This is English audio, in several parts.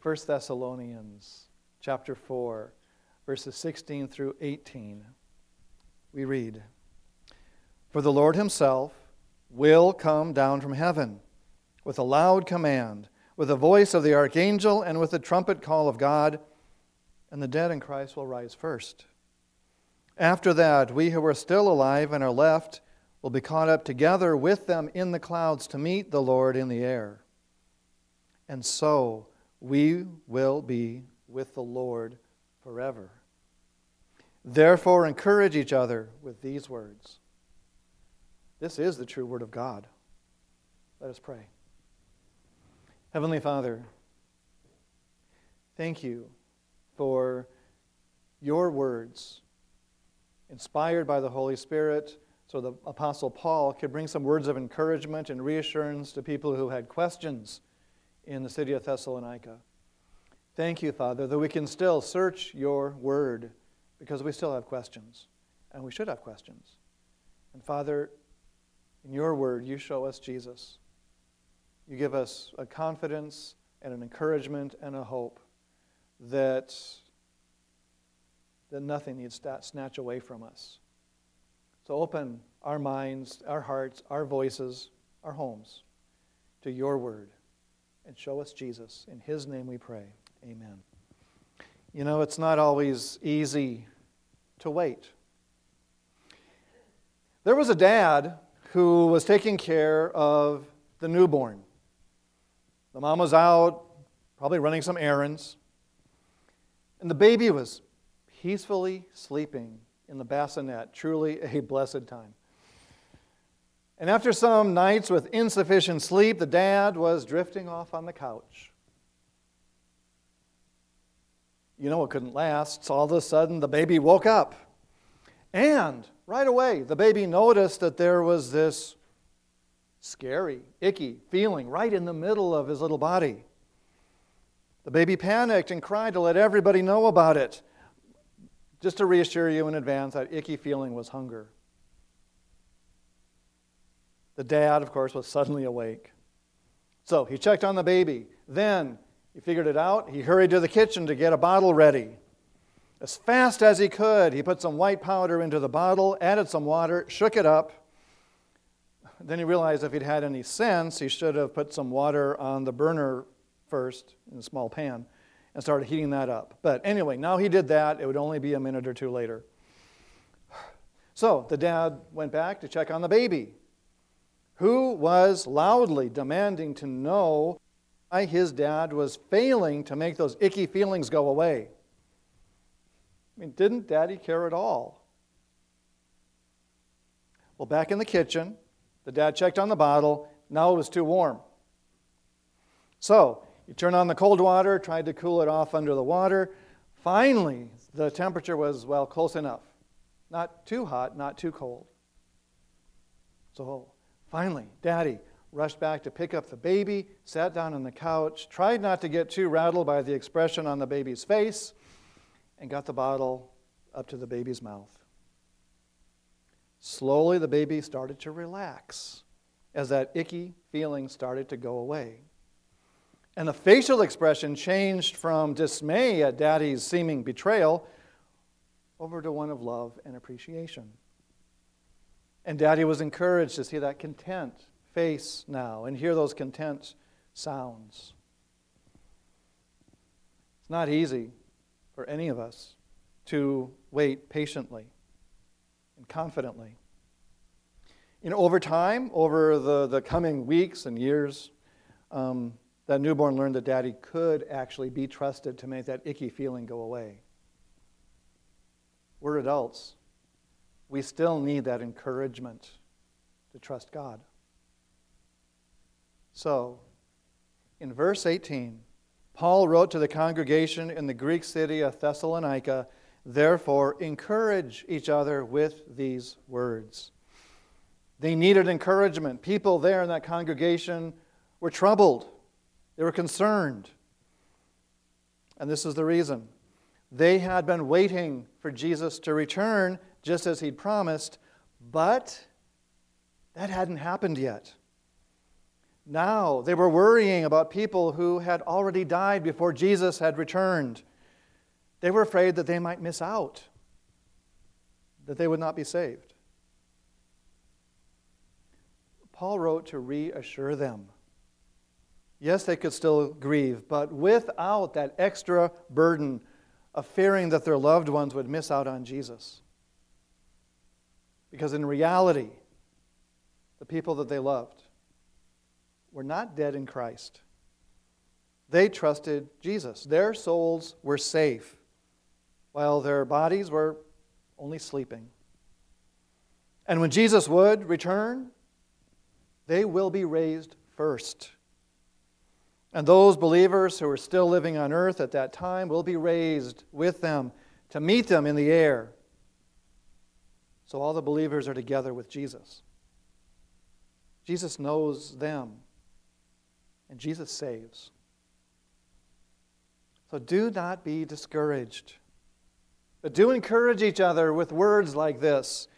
1 Thessalonians chapter 4, verses 16 through 18. We read For the Lord himself will come down from heaven with a loud command, with the voice of the archangel, and with the trumpet call of God, and the dead in Christ will rise first. After that, we who are still alive and are left will be caught up together with them in the clouds to meet the Lord in the air. And so we will be with the Lord forever. Therefore, encourage each other with these words. This is the true Word of God. Let us pray. Heavenly Father, thank you for your words, inspired by the Holy Spirit, so the Apostle Paul could bring some words of encouragement and reassurance to people who had questions in the city of Thessalonica. Thank you, Father, that we can still search your word because we still have questions, and we should have questions. And Father, in your word, you show us Jesus. You give us a confidence and an encouragement and a hope that, that nothing needs to snatch away from us. So open our minds, our hearts, our voices, our homes to your word and show us Jesus. In his name we pray. Amen. You know, it's not always easy to wait. There was a dad who was taking care of the newborn. The mom was out, probably running some errands, and the baby was peacefully sleeping in the bassinet. Truly a blessed time. And after some nights with insufficient sleep, the dad was drifting off on the couch. You know it couldn't last, so all of a sudden the baby woke up. And right away, the baby noticed that there was this scary, icky feeling right in the middle of his little body. The baby panicked and cried to let everybody know about it. Just to reassure you in advance, that icky feeling was hunger. The dad, of course, was suddenly awake. So he checked on the baby. Then he figured it out. He hurried to the kitchen to get a bottle ready. As fast as he could, he put some white powder into the bottle, added some water, shook it up. Then he realized if he'd had any sense, he should have put some water on the burner first in a small pan and started heating that up. But anyway, now he did that. It would only be a minute or two later. So the dad went back to check on the baby, who was loudly demanding to know why his dad was failing to make those icky feelings go away. I mean, didn't daddy care at all? Well, back in the kitchen, the dad checked on the bottle. Now it was too warm. So he turned on the cold water, tried to cool it off under the water. Finally, the temperature was, well, close enough. Not too hot, not too cold. So finally, daddy rushed back to pick up the baby, sat down on the couch, tried not to get too rattled by the expression on the baby's face and got the bottle up to the baby's mouth. Slowly, the baby started to relax as that icky feeling started to go away. And the facial expression changed from dismay at daddy's seeming betrayal over to one of love and appreciation. And daddy was encouraged to see that content face now and hear those content sounds. It's not easy for any of us to wait patiently and confidently. You know, over time, over the, the coming weeks and years, um, that newborn learned that daddy could actually be trusted to make that icky feeling go away. We're adults. We still need that encouragement to trust God. So, in verse 18, Paul wrote to the congregation in the Greek city of Thessalonica, therefore, encourage each other with these words. They needed encouragement. People there in that congregation were troubled, they were concerned. And this is the reason. They had been waiting for Jesus to return, just as he'd promised, but that hadn't happened yet. Now they were worrying about people who had already died before Jesus had returned. They were afraid that they might miss out, that they would not be saved. Paul wrote to reassure them. Yes, they could still grieve, but without that extra burden of fearing that their loved ones would miss out on Jesus. Because in reality, the people that they loved were not dead in Christ. They trusted Jesus. Their souls were safe, while their bodies were only sleeping. And when Jesus would return, they will be raised first. And those believers who are still living on earth at that time will be raised with them to meet them in the air. So all the believers are together with Jesus. Jesus knows them, and Jesus saves. So do not be discouraged. But do encourage each other with words like this.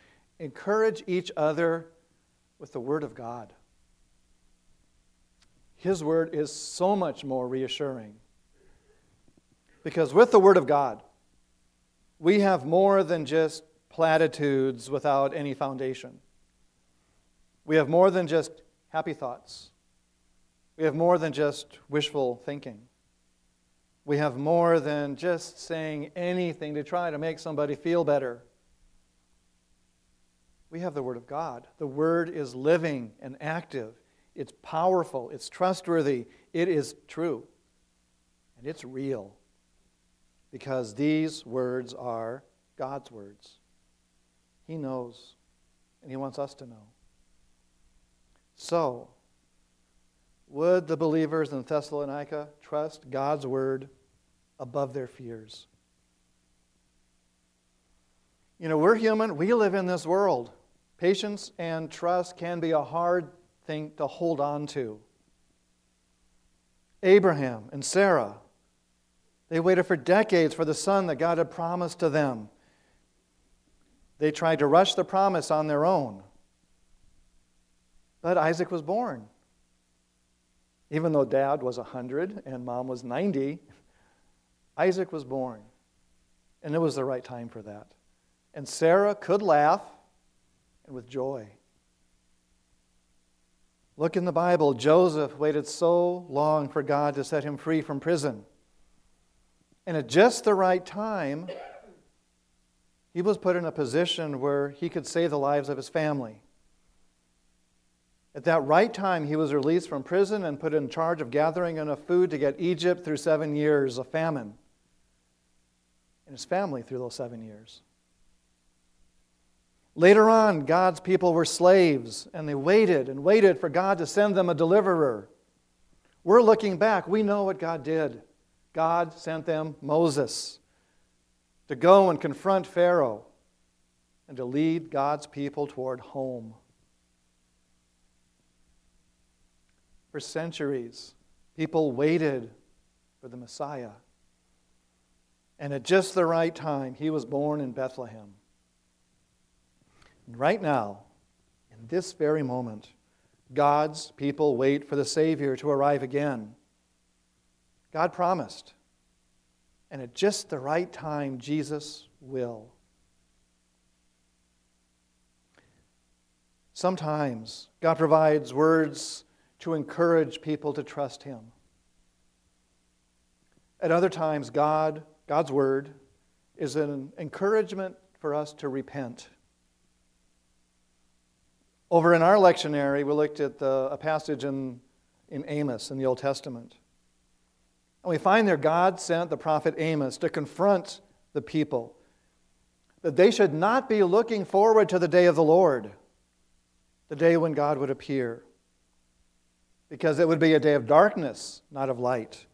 Encourage each other with the Word of God. His Word is so much more reassuring. Because with the Word of God, we have more than just platitudes without any foundation. We have more than just happy thoughts. We have more than just wishful thinking. We have more than just saying anything to try to make somebody feel better. We have the Word of God. The Word is living and active, it's powerful, it's trustworthy, it is true, and it's real. Because these words are God's words. He knows, and He wants us to know. So, would the believers in Thessalonica trust God's word above their fears? You know, we're human, we live in this world. Patience and trust can be a hard thing to hold on to. Abraham and Sarah, they waited for decades for the son that God had promised to them. They tried to rush the promise on their own. But Isaac was born. Even though dad was 100 and mom was 90, Isaac was born. And it was the right time for that. And Sarah could laugh and with joy. Look in the Bible. Joseph waited so long for God to set him free from prison. And at just the right time, he was put in a position where he could save the lives of his family. At that right time, he was released from prison and put in charge of gathering enough food to get Egypt through seven years of famine, and his family through those seven years. Later on, God's people were slaves, and they waited and waited for God to send them a deliverer. We're looking back. We know what God did. God sent them Moses to go and confront Pharaoh and to lead God's people toward home. For centuries, people waited for the Messiah. And at just the right time, he was born in Bethlehem. And right now, in this very moment, God's people wait for the Savior to arrive again. God promised. And at just the right time, Jesus will. Sometimes God provides words to encourage people to trust Him. At other times, God, God's Word, is an encouragement for us to repent. Over in our lectionary, we looked at the, a passage in, in Amos in the Old Testament. And we find there God sent the prophet Amos to confront the people that they should not be looking forward to the day of the Lord, the day when God would appear because it would be a day of darkness, not of light.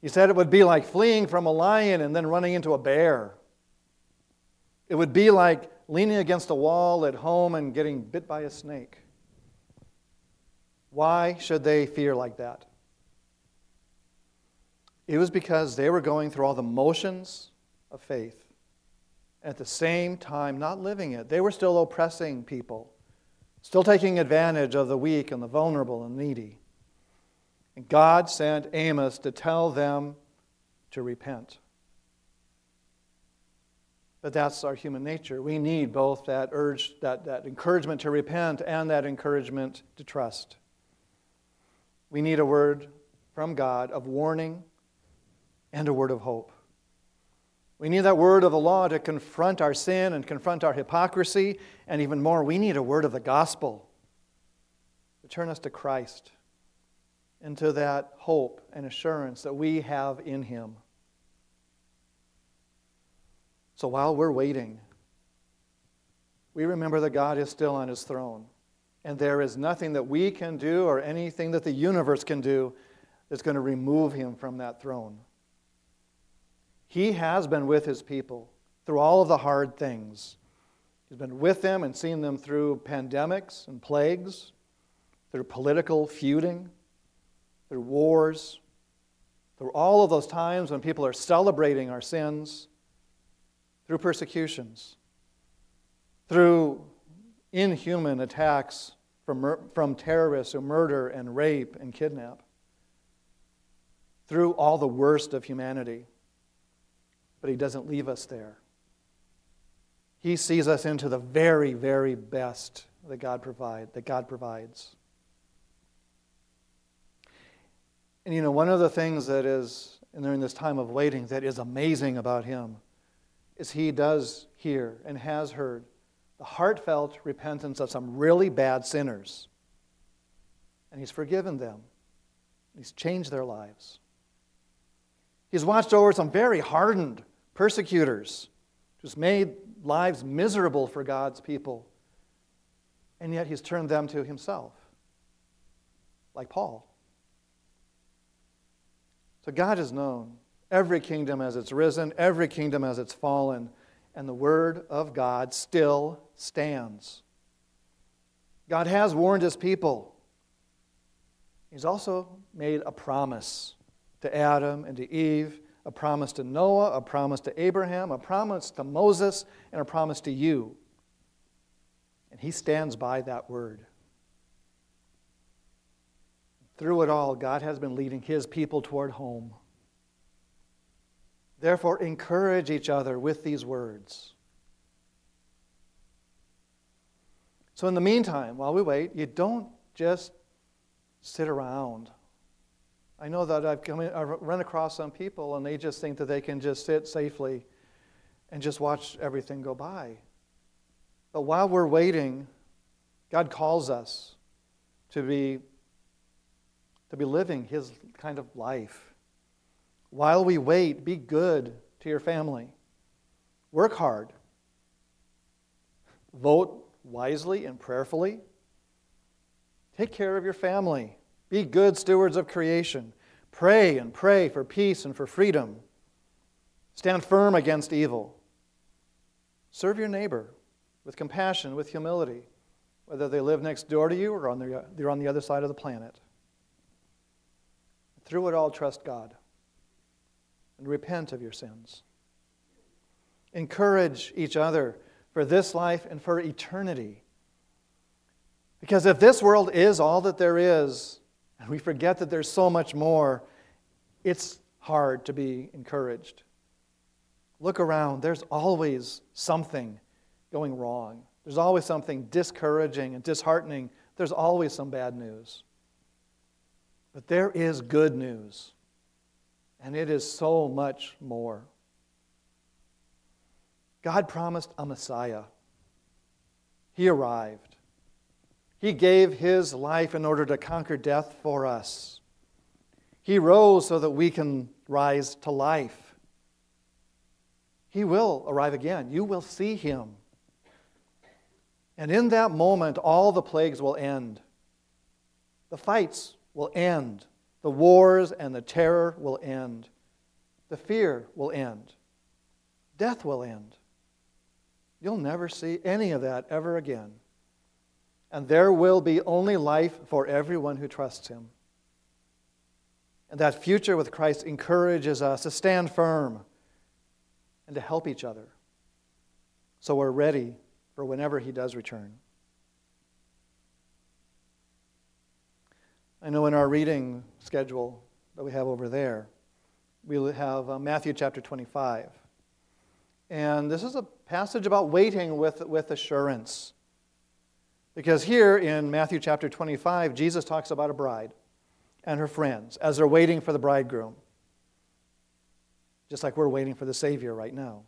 He said it would be like fleeing from a lion and then running into a bear. It would be like leaning against a wall at home and getting bit by a snake. Why should they fear like that? It was because they were going through all the motions of faith. At the same time, not living it. They were still oppressing people. still taking advantage of the weak and the vulnerable and needy. And God sent Amos to tell them to repent. But that's our human nature. We need both that urge, that, that encouragement to repent and that encouragement to trust. We need a word from God of warning and a word of hope. We need that word of the law to confront our sin and confront our hypocrisy. And even more, we need a word of the gospel to turn us to Christ, into that hope and assurance that we have in Him. So while we're waiting, we remember that God is still on His throne. And there is nothing that we can do or anything that the universe can do that's going to remove Him from that throne. He has been with his people through all of the hard things. He's been with them and seen them through pandemics and plagues, through political feuding, through wars, through all of those times when people are celebrating our sins, through persecutions, through inhuman attacks from, from terrorists who murder and rape and kidnap, through all the worst of humanity but He doesn't leave us there. He sees us into the very, very best that God provide, that God provides. And you know, one of the things that is, and during this time of waiting, that is amazing about him is he does hear and has heard the heartfelt repentance of some really bad sinners. And he's forgiven them. He's changed their lives. He's watched over some very hardened persecutors, just made lives miserable for God's people. And yet he's turned them to himself, like Paul. So God is known. Every kingdom as it's risen, every kingdom as it's fallen, and the word of God still stands. God has warned his people. He's also made a promise to Adam and to Eve a promise to Noah, a promise to Abraham, a promise to Moses, and a promise to you. And he stands by that word. Through it all, God has been leading his people toward home. Therefore, encourage each other with these words. So, in the meantime, while we wait, you don't just sit around I know that I've, come in, I've run across some people and they just think that they can just sit safely and just watch everything go by. But while we're waiting, God calls us to be, to be living His kind of life. While we wait, be good to your family. Work hard. Vote wisely and prayerfully. Take care of your family. Be good stewards of creation. Pray and pray for peace and for freedom. Stand firm against evil. Serve your neighbor with compassion, with humility, whether they live next door to you or on the, they're on the other side of the planet. Through it all, trust God and repent of your sins. Encourage each other for this life and for eternity. Because if this world is all that there is, and we forget that there's so much more, it's hard to be encouraged. Look around, there's always something going wrong. There's always something discouraging and disheartening. There's always some bad news. But there is good news, and it is so much more. God promised a Messiah. He arrived. He gave his life in order to conquer death for us. He rose so that we can rise to life. He will arrive again. You will see him. And in that moment, all the plagues will end. The fights will end. The wars and the terror will end. The fear will end. Death will end. You'll never see any of that ever again and there will be only life for everyone who trusts him. And that future with Christ encourages us to stand firm and to help each other so we're ready for whenever he does return. I know in our reading schedule that we have over there, we have uh, Matthew chapter 25. And this is a passage about waiting with, with assurance. Because here in Matthew chapter 25, Jesus talks about a bride and her friends as they're waiting for the bridegroom. Just like we're waiting for the Savior right now.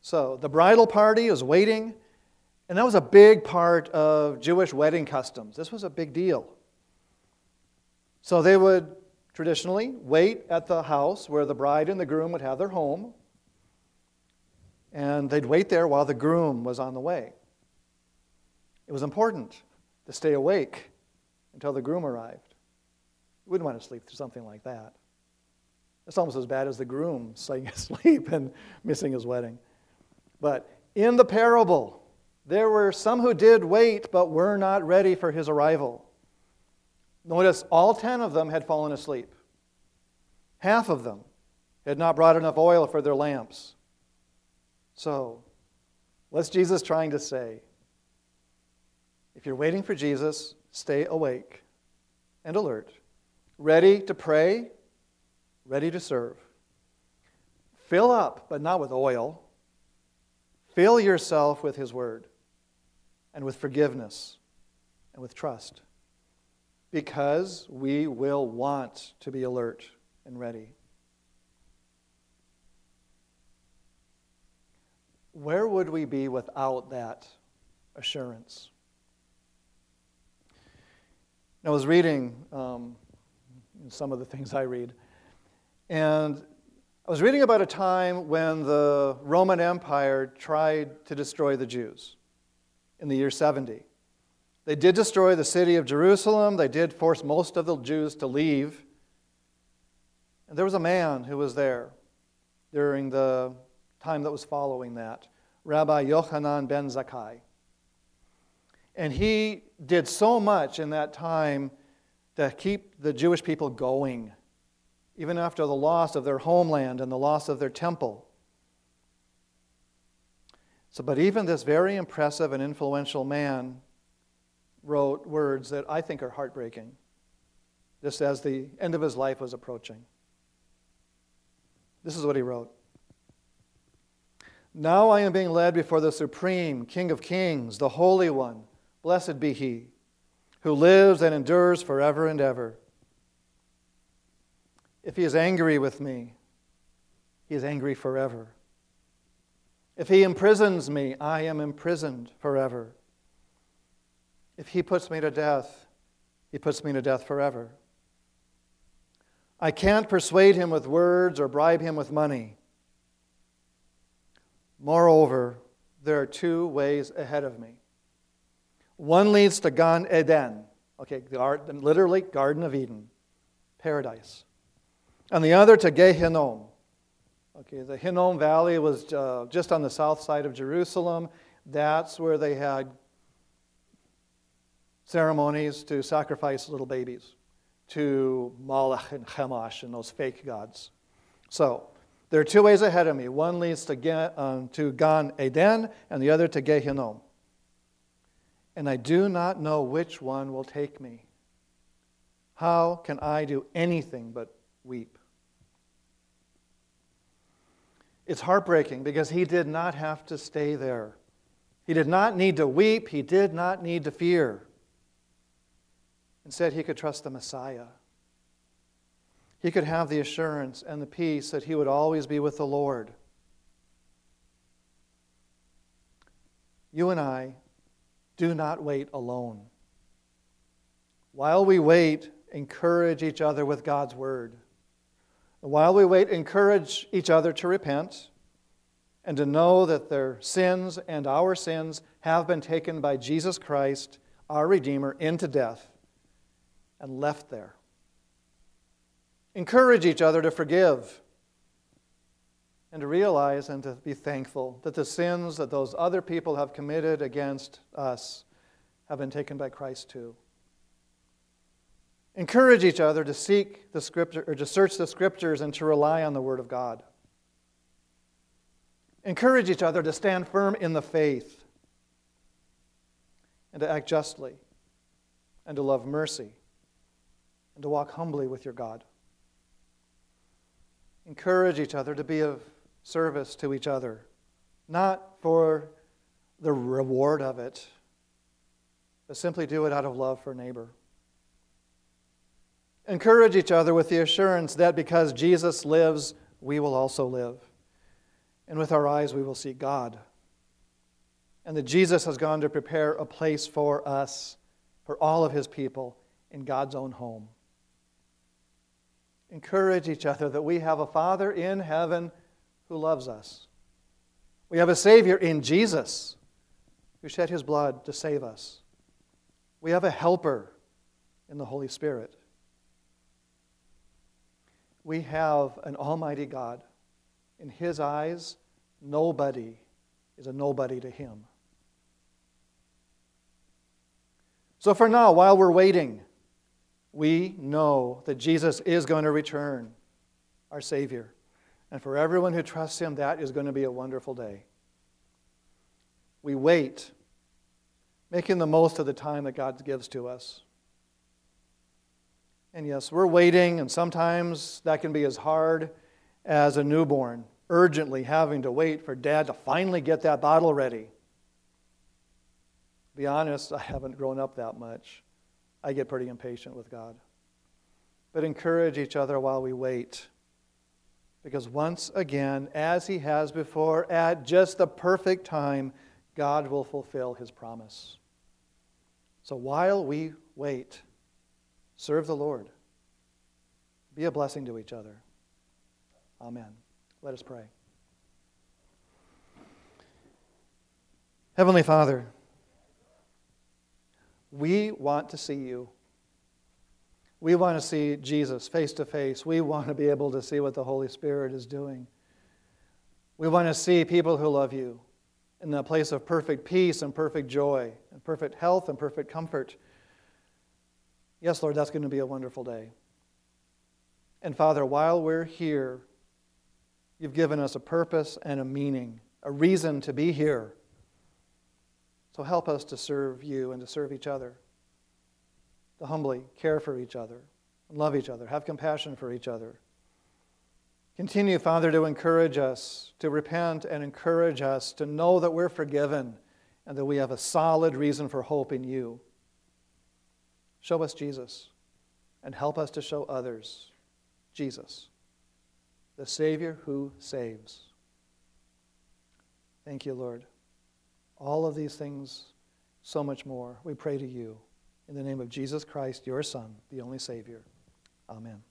So the bridal party is waiting, and that was a big part of Jewish wedding customs. This was a big deal. So they would traditionally wait at the house where the bride and the groom would have their home, and they'd wait there while the groom was on the way. It was important to stay awake until the groom arrived. You wouldn't want to sleep through something like that. It's almost as bad as the groom staying asleep and missing his wedding. But in the parable, there were some who did wait but were not ready for his arrival. Notice all ten of them had fallen asleep. Half of them had not brought enough oil for their lamps. So, what's Jesus trying to say? If you're waiting for Jesus, stay awake and alert, ready to pray, ready to serve. Fill up, but not with oil. Fill yourself with His Word and with forgiveness and with trust because we will want to be alert and ready. Where would we be without that assurance? I was reading um, some of the things I read, and I was reading about a time when the Roman Empire tried to destroy the Jews in the year 70. They did destroy the city of Jerusalem, they did force most of the Jews to leave. And there was a man who was there during the time that was following that, Rabbi Yochanan ben Zakkai. And he did so much in that time to keep the Jewish people going even after the loss of their homeland and the loss of their temple. So, but even this very impressive and influential man wrote words that I think are heartbreaking, just as the end of his life was approaching. This is what he wrote Now I am being led before the Supreme, King of Kings, the Holy One, blessed be He, who lives and endures forever and ever. If he is angry with me, he is angry forever. If he imprisons me, I am imprisoned forever. If he puts me to death, he puts me to death forever. I can't persuade him with words or bribe him with money. Moreover, there are two ways ahead of me. One leads to Gan Eden, okay, literally Garden of Eden, paradise and the other to Gehinnom. Okay, the Hinnom Valley was uh, just on the south side of Jerusalem. That's where they had ceremonies to sacrifice little babies to Moloch and Chemosh and those fake gods. So, there are two ways ahead of me. One leads to, Gan, um, to Gan Eden, and the other to Gehinnom. And I do not know which one will take me. How can I do anything but weep? It's heartbreaking because he did not have to stay there. He did not need to weep, he did not need to fear. Instead, he could trust the Messiah. He could have the assurance and the peace that he would always be with the Lord. You and I do not wait alone. While we wait, encourage each other with God's word. While we wait, encourage each other to repent and to know that their sins and our sins have been taken by Jesus Christ, our Redeemer, into death and left there. Encourage each other to forgive and to realize and to be thankful that the sins that those other people have committed against us have been taken by Christ too. Encourage each other to seek the scripture or to search the scriptures and to rely on the word of God. Encourage each other to stand firm in the faith and to act justly and to love mercy and to walk humbly with your God. Encourage each other to be of service to each other, not for the reward of it, but simply do it out of love for neighbor. Encourage each other with the assurance that because Jesus lives, we will also live. And with our eyes, we will see God. And that Jesus has gone to prepare a place for us, for all of his people, in God's own home. Encourage each other that we have a Father in heaven who loves us. We have a Savior in Jesus who shed his blood to save us. We have a helper in the Holy Spirit. We have an Almighty God. In his eyes, nobody is a nobody to him. So, for now, while we're waiting, we know that Jesus is going to return, our Savior. And for everyone who trusts Him, that is going to be a wonderful day. We wait, making the most of the time that God gives to us. And yes, we're waiting, and sometimes that can be as hard as a newborn, urgently having to wait for dad to finally get that bottle ready. To be honest, I haven't grown up that much. I get pretty impatient with God. But encourage each other while we wait. Because once again, as He has before, at just the perfect time, God will fulfill His promise. So while we wait, serve the Lord. Be a blessing to each other. Amen. Let us pray. Heavenly Father, we want to see you. We want to see Jesus face to face. We want to be able to see what the Holy Spirit is doing. We want to see people who love you in the place of perfect peace and perfect joy and perfect health and perfect comfort. Yes, Lord, that's going to be a wonderful day. And Father, while we're here, you've given us a purpose and a meaning, a reason to be here. So help us to serve you and to serve each other, to humbly care for each other, love each other, have compassion for each other. Continue, Father, to encourage us, to repent and encourage us to know that we're forgiven and that we have a solid reason for hope in you. Show us Jesus and help us to show others Jesus, the Savior who saves. Thank you, Lord. All of these things, so much more, we pray to you. In the name of Jesus Christ, your Son, the only Savior. Amen.